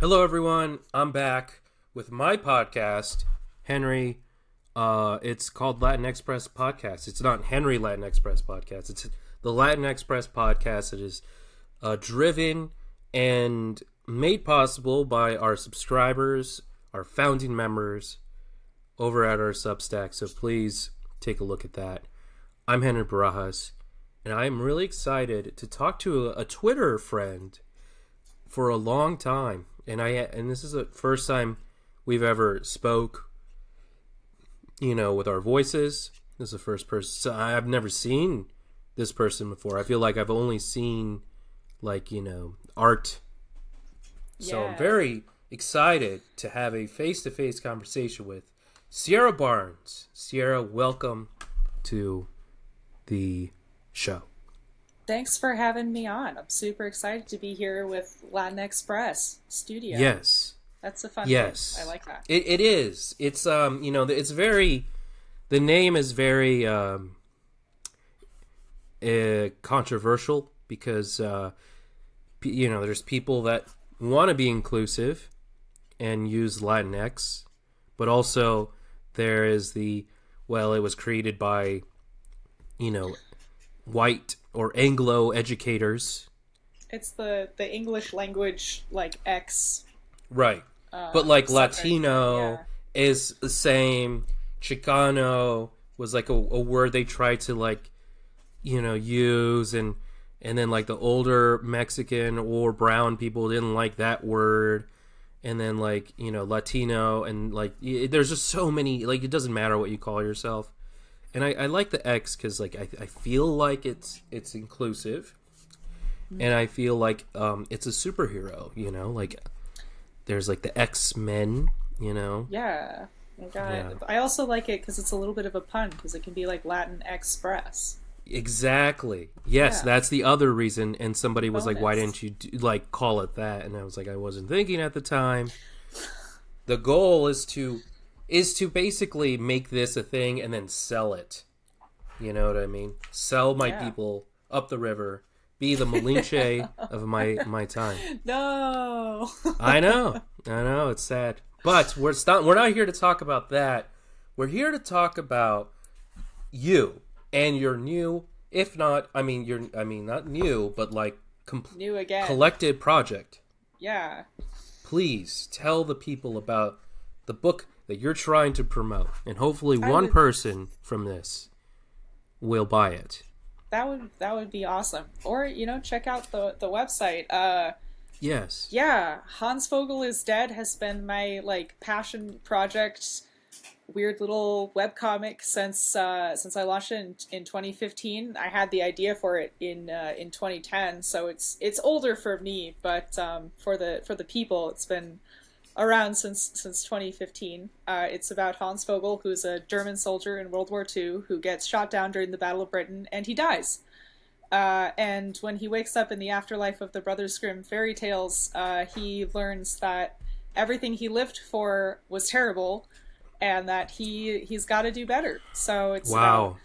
Hello, everyone. I'm back with my podcast, Henry. Uh, it's called Latinx Press Podcast. It's not Henry Latinx Press Podcast. It's the Latinx Press Podcast. It is uh, driven and made possible by our subscribers, our founding members over at our Substack. So please take a look at that. I'm Henry Barajas, and I'm really excited to talk to a, a Twitter friend for a long time and I and this is the first time we've ever spoke. You know, with our voices. This is the first person. So I've never seen this person before. I feel like I've only seen like you know art. So Yeah. I'm very excited to have a face-to-face conversation with Sierra Barnes. Sierra, welcome to the show. Thanks for having me on. I'm super excited to be here with Latin Express Studio. Yes. That's a fun Yes. I like that. It, it is. It's um, you know, it's very. The name is very um, uh, controversial because uh, you know there's people that want to be inclusive and use Latinx, but also there is the well, it was created by you know white or Anglo educators, It's the the English language like X. right? Uh, but like Latino yeah. is the same. Chicano was like a, a word they tried to like, you know, use and and then like the older Mexican or brown people didn't like that word, and then like you know Latino and like there's just so many like it doesn't matter what you call yourself, and I, I like the X because like I, I feel like it's it's inclusive, and I feel like um it's a superhero, you know, like there's like the X Men, you know. Yeah. I got Yeah. it. I also like it because it's a little bit of a pun because it can be like Latin Express. Exactly. Yes, Yeah. that's the other reason. And somebody was like, "Why didn't you do, like call it that?" And I was like, "I wasn't thinking at the time." The goal is to is to basically make this a thing and then sell it. You know what I mean? Sell my Yeah. people up the river. Be the Malinche of my my time. No. I know, I know, it's sad, but we're not. We're not here to talk about that. We're here to talk about you and your new, if not, I mean, your, I mean, not new, but like com- New again. collected project. yeah. Please tell the people about the book that you're trying to promote, and hopefully, I one would- person from this will buy it. That would that would be awesome. Or you know, check out the the website. Uh, Yes. yeah, Hans Vogel is dead has been my like passion project, weird little webcomic since uh, since I launched it in, in 2015. I had the idea for it in uh, in 2010, so it's it's older for me, but um, for the for the people, it's been around since since 2015. Uh, it's about Hans Vogel, who's a German soldier in World War II who gets shot down during the Battle of Britain, and he dies. Uh, and when he wakes up in the afterlife of the Brothers Grimm fairy tales, uh, he learns that everything he lived for was terrible, and that he he's got to do better. So it's Wow. about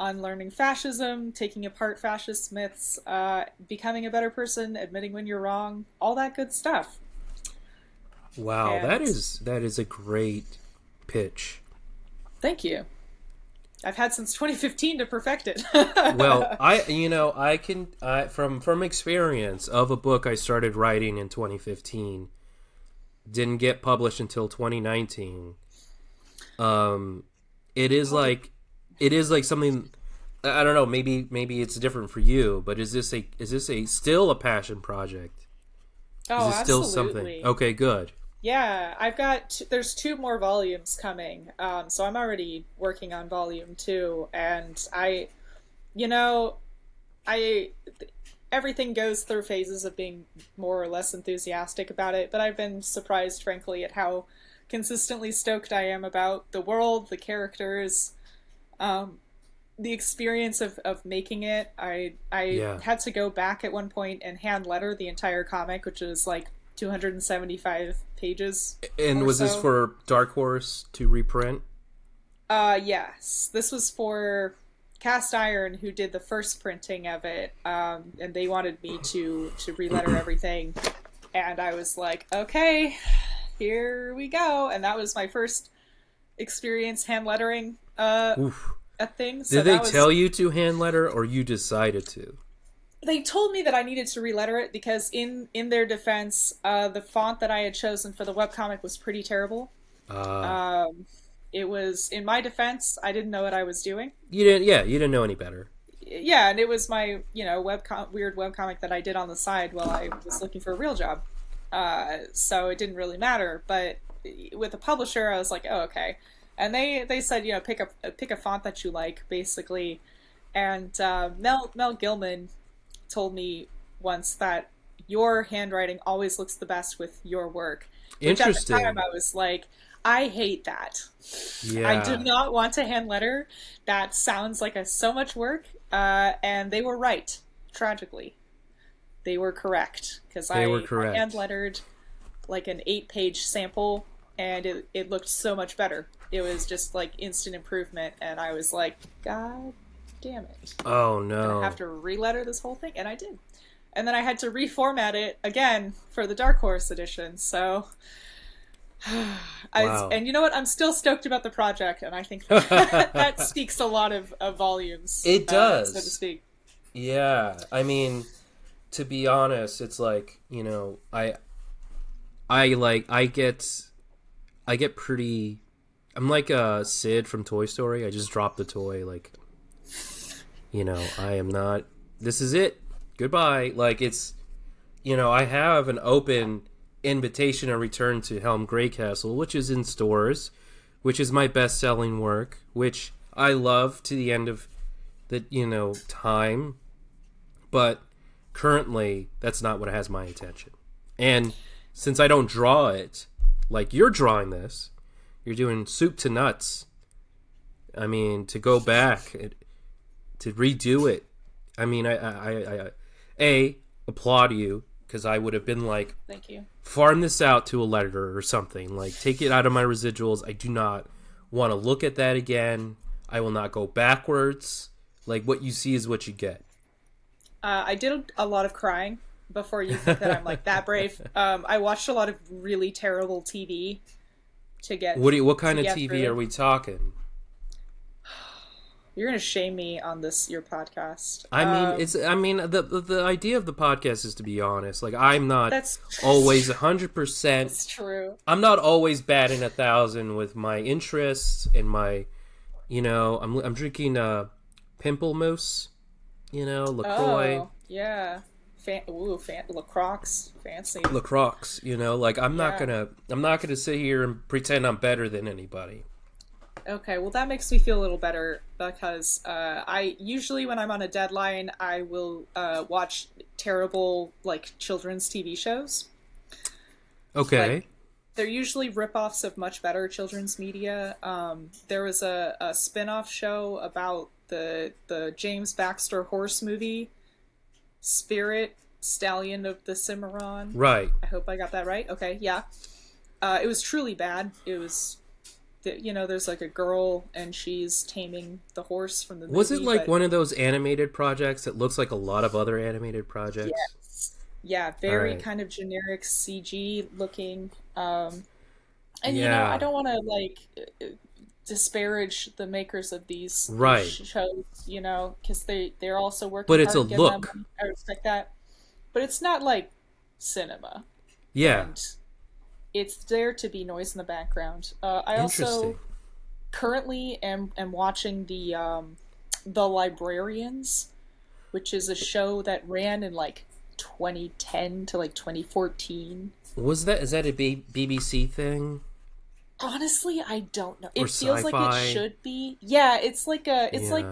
unlearning fascism, taking apart fascist myths, uh, becoming a better person, admitting when you're wrong, all that good stuff. Wow. And- That is that is a great pitch. Thank you. I've had since 2015 to perfect it. well i you know i can I, from from experience of a book i started writing in 2015 didn't get published until 2019 um it is like it is like something i don't know maybe maybe it's different for you but is this a is this a still a passion project oh, is it still absolutely. something okay good Yeah, I've got t- there's two more volumes coming, um, so I'm already working on volume two, and I, you know, I everything goes through phases of being more or less enthusiastic about it, but I've been surprised, frankly, at how consistently stoked I am about the world, the characters, um, the experience of, of making it. I I Yeah. had to go back at one point and hand letter the entire comic, which is like 275 pages. and was this for dark horse to reprint Uh, yes. This was for Cast Iron, who did the first printing of it, um, and they wanted me to to re-letter everything. and I was like, okay, here we go. And that was my first experience hand lettering uh, Oof. a thing. So Did they was- tell you to hand letter or you decided to? They told me that I needed to reletter it because in in their defense, uh, the font that I had chosen for the webcomic was pretty terrible. Uh, Um, it was in my defense, I didn't know what I was doing. you didn't. Yeah, you didn't know any better. Yeah, and it was my you know web weird webcomic that I did on the side while I was looking for a real job. Uh, so it didn't really matter. But with a publisher, I was like, oh okay. And they they said you know pick a pick a font that you like basically. And uh, Mel Mel Gillman told me once that your handwriting always looks the best with your work. Which Interesting. at the time I was like, I hate that. yeah. I do not want to hand letter. That sounds like a so much work. Uh, and they were right. Tragically, they were correct because I, correct. hand lettered like an eight page sample, and it it looked so much better. It was just like instant improvement, and I was like, God damn it! Oh I no. have to re-letter this whole thing, and I did. And then I had to reformat it again for the Dark Horse edition. So, I, Wow. and you know what? I'm still stoked about the project, and I think that, that speaks a lot of, of volumes. It uh, does. so to speak. Yeah, I mean, to be honest, it's like you know, I, I like, I get, I get pretty. I'm like a Sid from Toy Story. I just drop the toy, like, you know, I am not. This is it. Goodbye. Like it's, you know, I have an open invitation and return to Helm Greycastle, which is in stores, which is my best-selling work, which I love to the end of the you know time but currently that's not what has my attention and since i don't draw it like you're drawing this you're doing soup to nuts i mean to go back to redo it i mean i i i, I a applaud you because i would have been like Thank you. farm this out to a letterer or something. Like take it out of my residuals. I do not want to look at that again. I will not go backwards. Like what you see is what you get. Uh, I did a lot of crying before you think that I'm like that brave. Um, I watched a lot of really terrible TV to get. What do you, what kind of TV true. are we talking? You're gonna shame me on this your podcast. I mean, Um, it's I mean the, the the idea of the podcast is to be honest. Like I'm not that's always 100% It's true. I'm not always batting a thousand with my interests and my, you know, I'm I'm drinking uh, pamplemousse, you know, Lacroix, Oh, yeah. Fan- ooh, fan- Lacroix, fancy. Lacroix, you know, like I'm not gonna I'm not gonna sit here and pretend I'm better than anybody. Okay, well that makes me feel a little better because uh, I usually when I'm on a deadline I will uh, watch terrible like children's TV shows. Okay, Like- They're usually rip-offs of much better children's media. Um, there was a, a spin-off show about the the James Baxter horse movie, Spirit Stallion of the Cimarron. right. I hope I got that right. Okay, yeah. Uh, it was truly bad. It was, you know, there's like a girl and she's taming the horse from the movie. Was it like but- one of those animated projects that looks like a lot of other animated projects? Yes. Yeah, very Alright. kind of generic CG looking. Um, and you know, I don't want to like uh, disparage the makers of these Right. shows, you know, because they they're also working. But it's a to get them. look. I respect that, but it's not like cinema. Yeah, and it's there to be noise in the background. Uh, I also currently am am watching the um, the Librarians, which is a show that ran in like 2010 to like 2014. Was that is that a B- BBC thing? Honestly, I don't know. It Or feels like sci-fi? it should be. Yeah, it's like a. It's like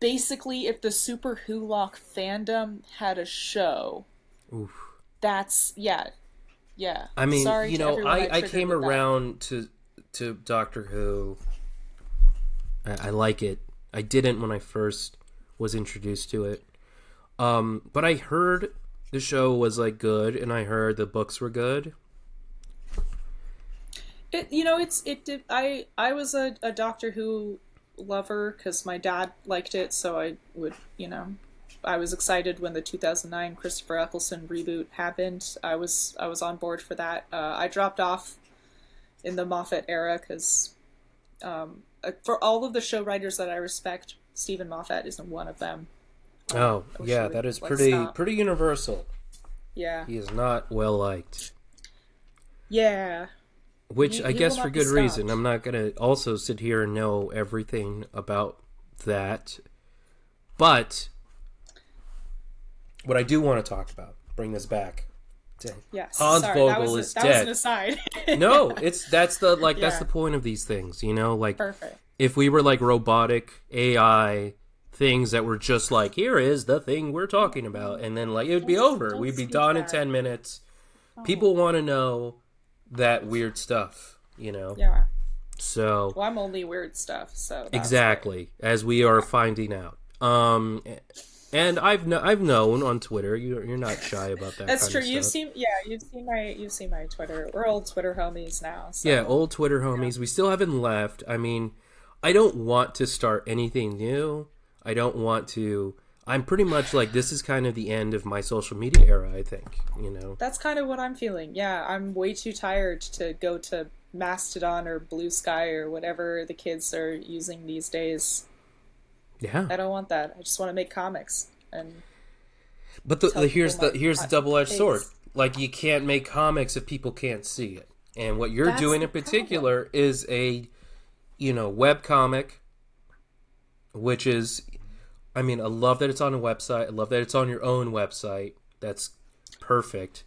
basically if the Superwholock fandom had a show. Oof. That's yeah, yeah. I mean, Sorry you know, I, I came that. around to to Doctor Who. I, I like it. I didn't when I first was introduced to it. Um, but I heard the show was like good, and I heard the books were good. It, you know, it's it did. I I was a, a Doctor Who lover because my dad liked it, so I would you know I was excited when the 2009 Christopher Eccleston reboot happened. I was I was on board for that. Uh, I dropped off in the Moffat era because um, uh, for all of the show writers that I respect, Steven Moffat isn't one of them. Oh, I wish yeah, that is pretty stop. pretty universal. Yeah, He is not well liked. yeah, Which He- I he guess for good reason. I'm not going to also sit here and know everything about that. But what I do want to talk about, bring this back. to- yes. Hans Sorry, that Vogel was, is that dead. an aside. No, it's that's the like that's the point of these things, you know, like perfect. if we were like robotic AI things that were just like here is the thing we're talking about and then like it would be Don't- over don't we'd be done in 10 minutes people want to know that weird stuff you know Yeah. so Well, I'm only weird stuff, so exactly as we are finding out um and i've kn- i've known on twitter you're, you're not shy about that That's true. You've seen, yeah, you've seen my, you've seen my Twitter. We're old Twitter homies now. So. Yeah, old Twitter homies. We still haven't left. I mean, I don't want to start anything new. I don't want to. I'm pretty much like this is kind of the end of my social media era. I think you know. That's kind of what I'm feeling. Yeah, I'm way too tired to go to Mastodon or Blue Sky or whatever the kids are using these days. Yeah, I don't want that. I just want to make comics. And but the, the here's the here's the double edged takes. sword. Like you can't make comics if people can't see it. And what you're That's doing in particular is a you know web comic, which is, I mean, I love that it's on a website. I love that it's on your own website. That's perfect.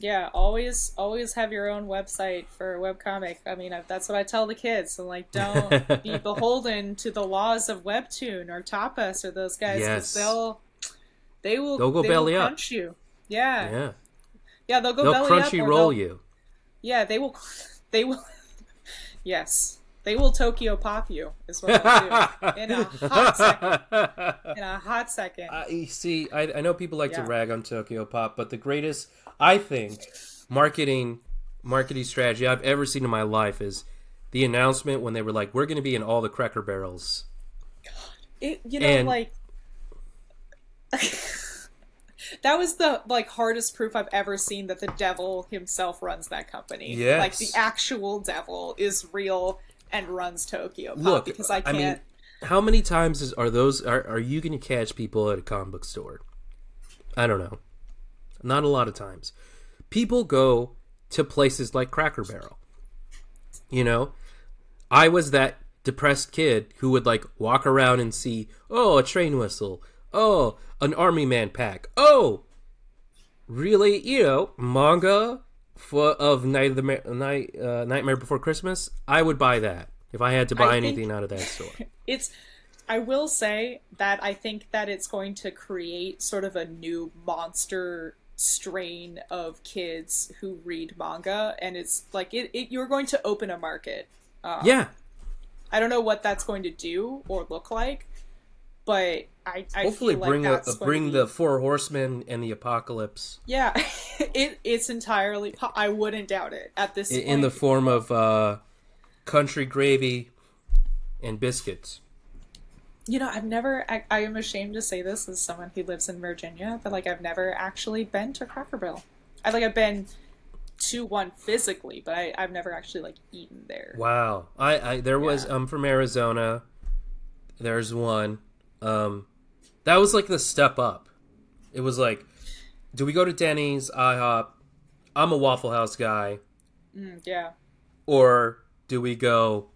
Yeah, always, always have your own website for a webcomic. I mean, I- that's what I tell the kids. I'm like, don't be beholden to the laws of Webtoon or Tapas or those guys. Yes. They'll, they will, They'll go they belly will up. crunch you. Yeah. Yeah. Yeah, they'll go They'll belly up. crunchy or roll you. Yeah, they will. They will. yes, they will Tokyo pop you. Is what they'll do in a hot second. In a hot second. I you see, I, I know people like to rag on Tokyo Pop, but the greatest, I think, marketing marketing strategy I've ever seen in my life is the announcement when they were like, "We're going to be in all the Cracker Barrels." It, you know, And- like that was the like hardest proof I've ever seen that the devil himself runs that company. Yes. like the actual devil is real and runs Tokyo Pop Look, because I I can't. mean, how many times is, are those are, are you going to catch people at a comic book store? I don't know. Not a lot of times. People go to places like Cracker Barrel. You know, I was that depressed kid who would like walk around and see, oh, a train whistle, oh, an army man pack, oh, really, you know, manga for of Night of the Ma- Night uh, Nightmare Before Christmas. I would buy that if I had to buy I anything out of that store. it's I will say that I think that it's going to create sort of a new monster strain of kids who read manga and it's like it, it you're going to open a market. Um, yeah, I don't know what that's going to do or look like, but I, I hopefully bring like a, bring the four horsemen and the apocalypse yeah it it's entirely I wouldn't doubt it at this i- point. in the form of uh, country gravy and biscuits. You know, I've never. I, I am ashamed to say this as someone who lives in Virginia, but like I've never actually been to Cracker Barrel. I like I've been to one physically, but I, I've never actually like eaten there. Wow, I, I there was Yeah. um from Arizona. There's one. Um, that was like the step up. It was like, do we go to Denny's, IHOP? I'm a Waffle House guy, Mm, yeah, or do we go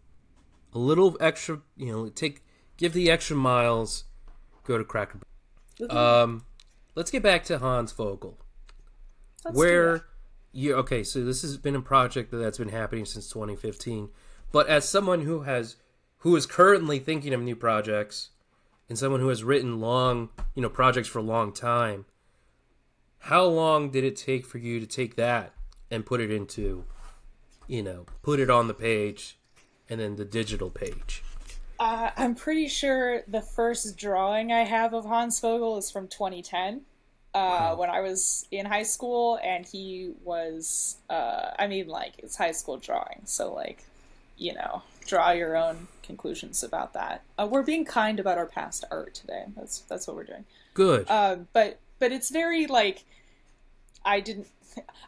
a little extra? You know, take give the extra miles, go to Cracker. Barrel. Um, let's get back to Hans Vogel. Let's where that. you okay so this has been a project that's been happening since 2015 but as someone who has who is currently thinking of new projects and someone who has written long you know projects for a long time how long did it take for you to take that and put it into you know put it on the page and then the digital page Uh, I'm pretty sure the first drawing I have of Hans Vogel is from 2010. Uh, when I was in high school, and he was, uh, I mean, like, it's high school drawing, so, like, you know, draw your own conclusions about that. Uh, we're being kind about our past art today. That's that's what we're doing. Good. Um, but but it's very like I didn't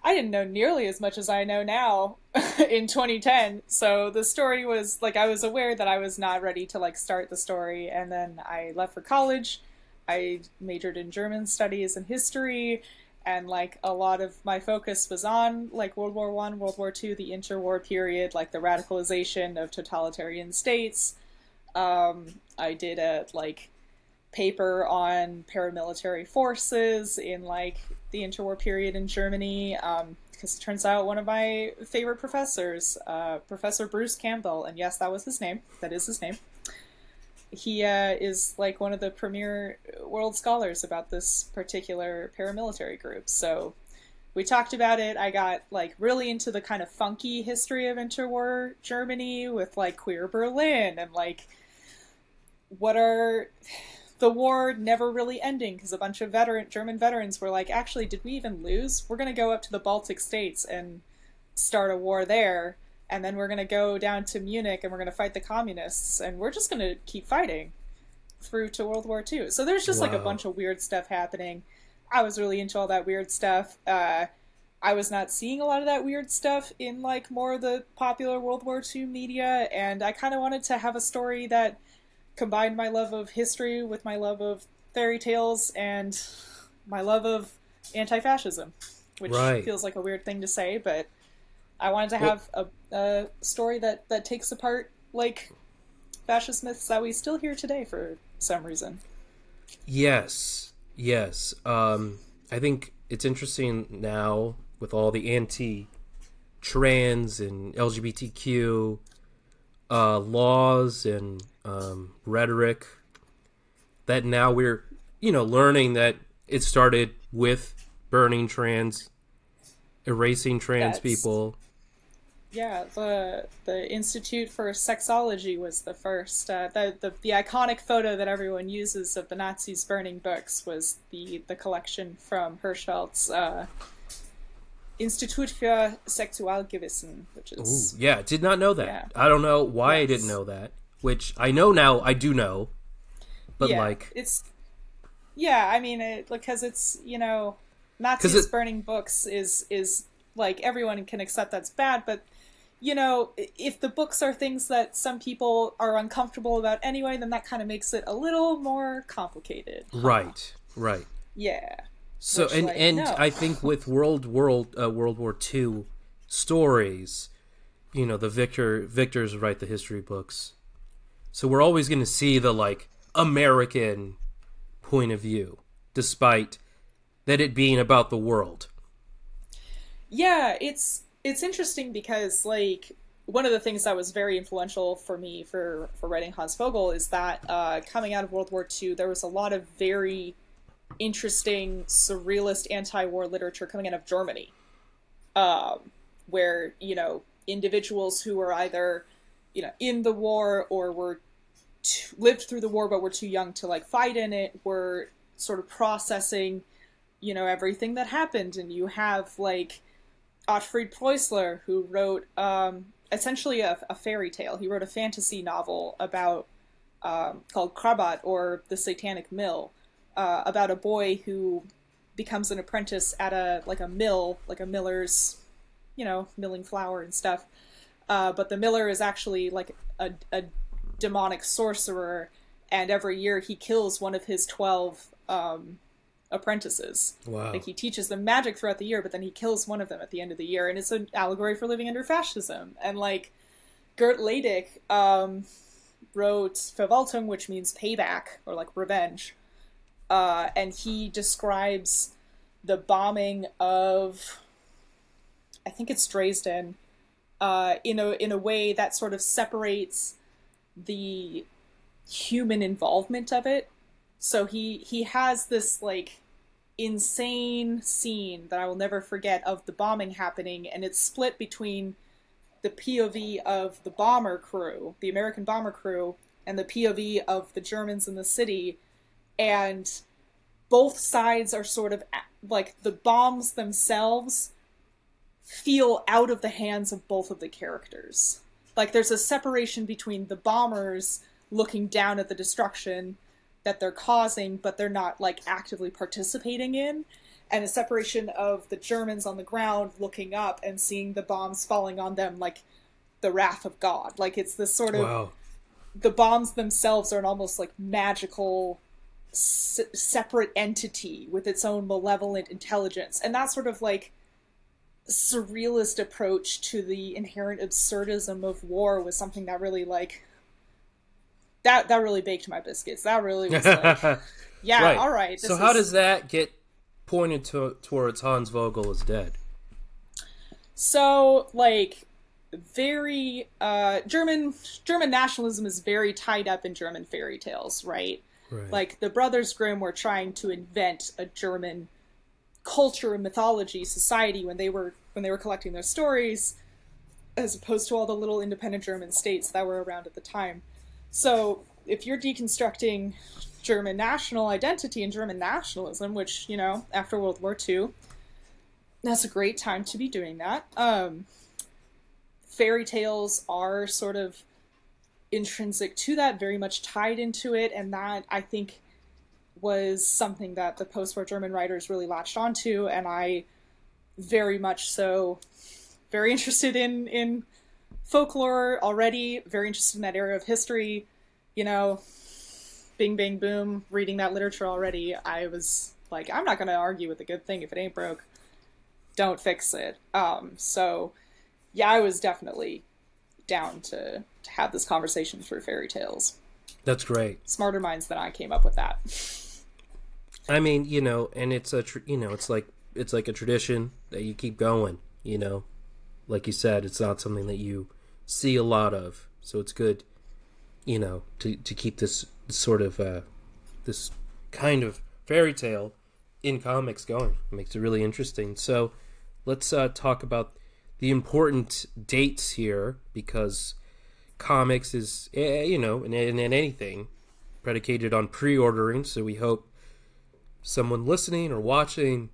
I didn't know nearly as much as I know now in 2010. So the story was like I was aware that I was not ready to like start the story, and then I left for college. I majored in German studies and history, and like a lot of my focus was on like World War One, World War Two, the interwar period, like the radicalization of totalitarian states. Um, I did a like paper on paramilitary forces in like the interwar period in Germany. Um, because it turns out one of my favorite professors, uh, Professor Bruce Campbell, and yes, that was his name. That is his name. He uh, is like one of the premier world scholars about this particular paramilitary group. So we talked about it. I got like really into the kind of funky history of interwar Germany with like queer Berlin and like what are the war never really ending because a bunch of veteran German veterans were like, actually, did we even lose? We're going to go up to the Baltic states and start a war there, and then we're going to go down to Munich and we're going to fight the communists, and we're just going to keep fighting through to World War II. So there's just wow. like a bunch of weird stuff happening. I was really into all that weird stuff. Uh, I was not seeing a lot of that weird stuff in like more of the popular World War II media, and I kind of wanted to have a story that combined my love of history with my love of fairy tales and my love of anti-fascism, which right. feels like a weird thing to say, but I wanted to have well, a, a story that that takes apart like fascist myths that we still hear today for some reason. Yes, yes. Um, I think it's interesting now with all the anti-trans and LGBTQ uh, laws and um, rhetoric that now we're you know learning that it started with burning trans erasing trans That's, people yeah the the institute for sexology was the first uh, the, the the iconic photo that everyone uses of the nazis burning books was the the collection from hirschfeld's uh, Institut für Sexualwissenschaft, which is Ooh, yeah, did not know that. Yeah. I don't know why yes. I didn't know that. Which I know now. I do know, but yeah, like it's yeah. I mean, it, because it's you know, Nazis it, burning books is is like everyone can accept that's bad, but you know, if the books are things that some people are uncomfortable about anyway, then that kind of makes it a little more complicated. Right. Right. Yeah. So Which, and like, and no. I think with World World uh, World War II stories, you know, the victor victors write the history books. So we're always going to see the like American point of view despite that it being about the world. Yeah, it's it's interesting because like one of the things that was very influential for me for for writing Hans Vogel is that uh, coming out of World War II, there was a lot of very interesting surrealist anti-war literature coming out of Germany, um, where you know individuals who were either you know in the war or were t- lived through the war but were too young to like fight in it were sort of processing you know everything that happened. And you have like Otfried Preussler who wrote um, essentially a, a, fairy tale he wrote a fantasy novel about um, called Krabat or the Satanic Mill uh, about a boy who becomes an apprentice at a like a mill, like a miller's, you know, milling flour and stuff. Uh, but the miller is actually like a, a demonic sorcerer, and every year he kills one of his twelve um, apprentices. Wow! Like he teaches them magic throughout the year, but then he kills one of them at the end of the year, and it's an allegory for living under fascism. And like Gert Ledig um, wrote Vergeltung, which means payback or like revenge uh, and he describes the bombing of, I think it's Dresden, uh, in a in a way that sort of separates the human involvement of it. So he he has this like insane scene that I will never forget of the bombing happening, and it's split between the POV of the bomber crew, the American bomber crew, and the POV of the Germans in the city and both sides are sort of like the bombs themselves feel out of the hands of both of the characters. Like there's a separation between the bombers looking down at the destruction, that they're causing, but they're not like actively participating in. And a separation of the Germans on the ground looking up and seeing the bombs falling on them like the wrath of God. Like it's this sort of Wow. the bombs themselves are an almost like magical s- separate entity with its own malevolent intelligence and that sort of like surrealist approach to the inherent absurdism of war was something that really like that that really baked my biscuits that really was like yeah Right. all right so how is- does that get pointed to, towards Hans Vogel is dead? So, like, very uh, German German nationalism is very tied up in German fairy tales, right? Right. Like the Brothers Grimm were trying to invent a German culture, and mythology, society when they were when they were collecting their stories, as opposed to all the little independent German states that were around at the time. So, if you're deconstructing German national identity and German nationalism, which you know after World War II, that's a great time to be doing that. Um, fairy tales are sort of intrinsic to that, very much tied into it, and that I think was something that the post-war German writers really latched onto, and I very much so, very interested in in folklore already, very interested in that area of history, you know, bing bang boom, reading that literature already. I was like, I'm not going to argue with a good thing if it ain't broke don't fix it. Um, so, yeah, I was definitely down to, to have this conversation through fairy tales. That's great. Smarter minds than I came up with that. I mean, you know, and it's a tr- you know, it's like it's like a tradition that you keep going. You know, like you said, it's not something that you see a lot of, so it's good, you know, to to keep this sort of uh, this kind of fairy tale in comics going. It makes it really interesting. So let's uh, talk about the important dates here because comics is eh, you know and, and, and anything predicated on pre-ordering so we hope someone listening or watching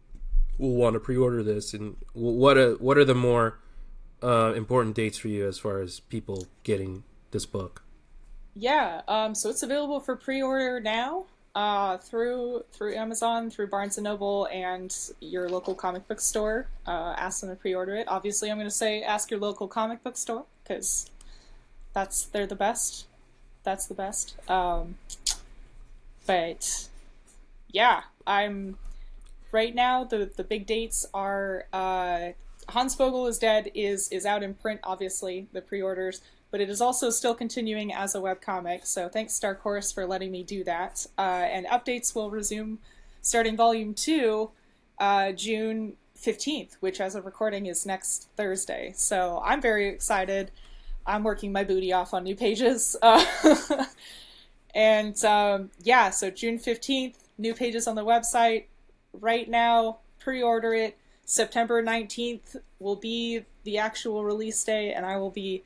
will want to pre-order this and what are what are the more uh, important dates for you as far as people getting this book yeah, um, so it's available for pre-order now uh, through through Amazon, through Barnes and Noble, and your local comic book store. Uh, ask them to pre-order it. Obviously, I'm going to say ask your local comic book store because that's they're the best. That's the best. Um, but yeah, I'm right now. The the big dates are uh, Hans Vogel is dead is is out in print. Obviously, the pre-orders, but it is also still continuing as a webcomic. So thanks Dark Horse for letting me do that. Uh, and updates will resume starting volume two, uh, June fifteenth, which as of recording is next Thursday. So I'm very excited. I'm working my booty off on new pages. Uh, and um, yeah, so June 15th, new pages on the website. Right now, pre order it. September 19th will be the actual release day, and I will be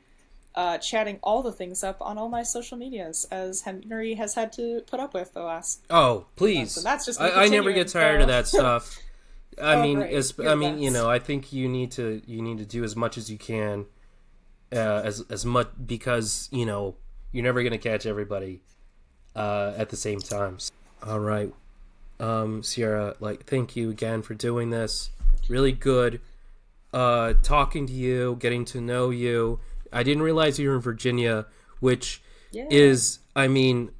uh, chatting all the things up on all my social medias, as Henry has had to put up with the last. oh please So that's just I, I never get tired of that stuff i Oh, mean as, i mean you know i think you need to you need to do as much as you can uh, as as much because you know you're never going to catch everybody uh, at the same time. All right, um, Sierra, like thank you again for doing this. Really good uh, talking to you, getting to know you. I didn't realize you were in Virginia, which Yeah. is, I mean,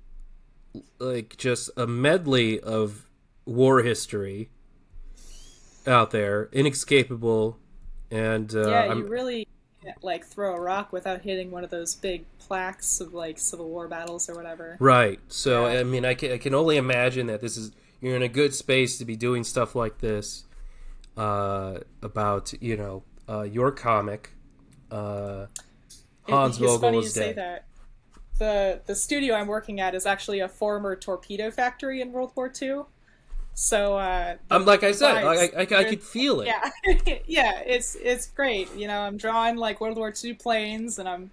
like just a medley of war history out there, inescapable, and uh, yeah, I'm- you really can't, like throw a rock without hitting one of those big plaques of like Civil War battles or whatever. Right. So Yeah. I mean, I can, I can only imagine that this is you're in a good space to be doing stuff like this uh, about you know uh, your comic. Uh, It- Hans it's Vogel funny you say that. The the studio I'm working at is actually a former torpedo factory in World War II. So uh, I'm like I said, I, I, I, could feel it. yeah, yeah, it's it's great. You know, I'm drawing like World War II planes, and I'm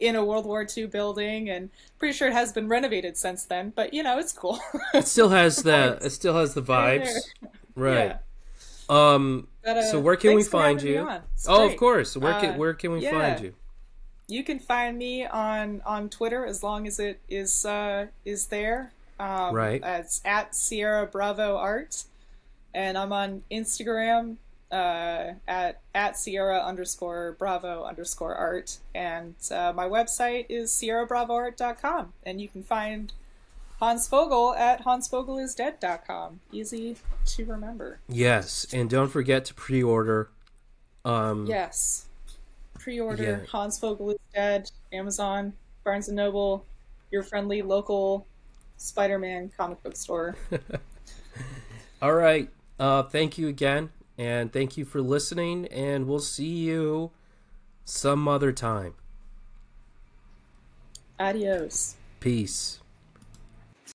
in a World War II building, and pretty sure it has been renovated since then. But you know, it's cool. It still has the it still has the Right vibes, right? Yeah. Um. But, uh, so where can we find you? Oh, great. of course. Where can Uh, where can we yeah. find you? You can find me on on Twitter as long as it is uh, is there. Um, Right. It's at Sierra Bravo Art, and I'm on Instagram uh, at at Sierra underscore Bravo underscore Art, and uh, my website is sierrabravoart.com, and you can find Hans Vogel at hansvogelisdead.com. Easy to remember. Yes, and don't forget to pre-order. Um, Yes. Pre-order Yeah. Hans Vogel is Dead, Amazon, Barnes and Noble, your friendly local Spider-Man comic book store. All right. Uh, thank you again, and thank you for listening. And we'll see you some other time. Adios. Peace.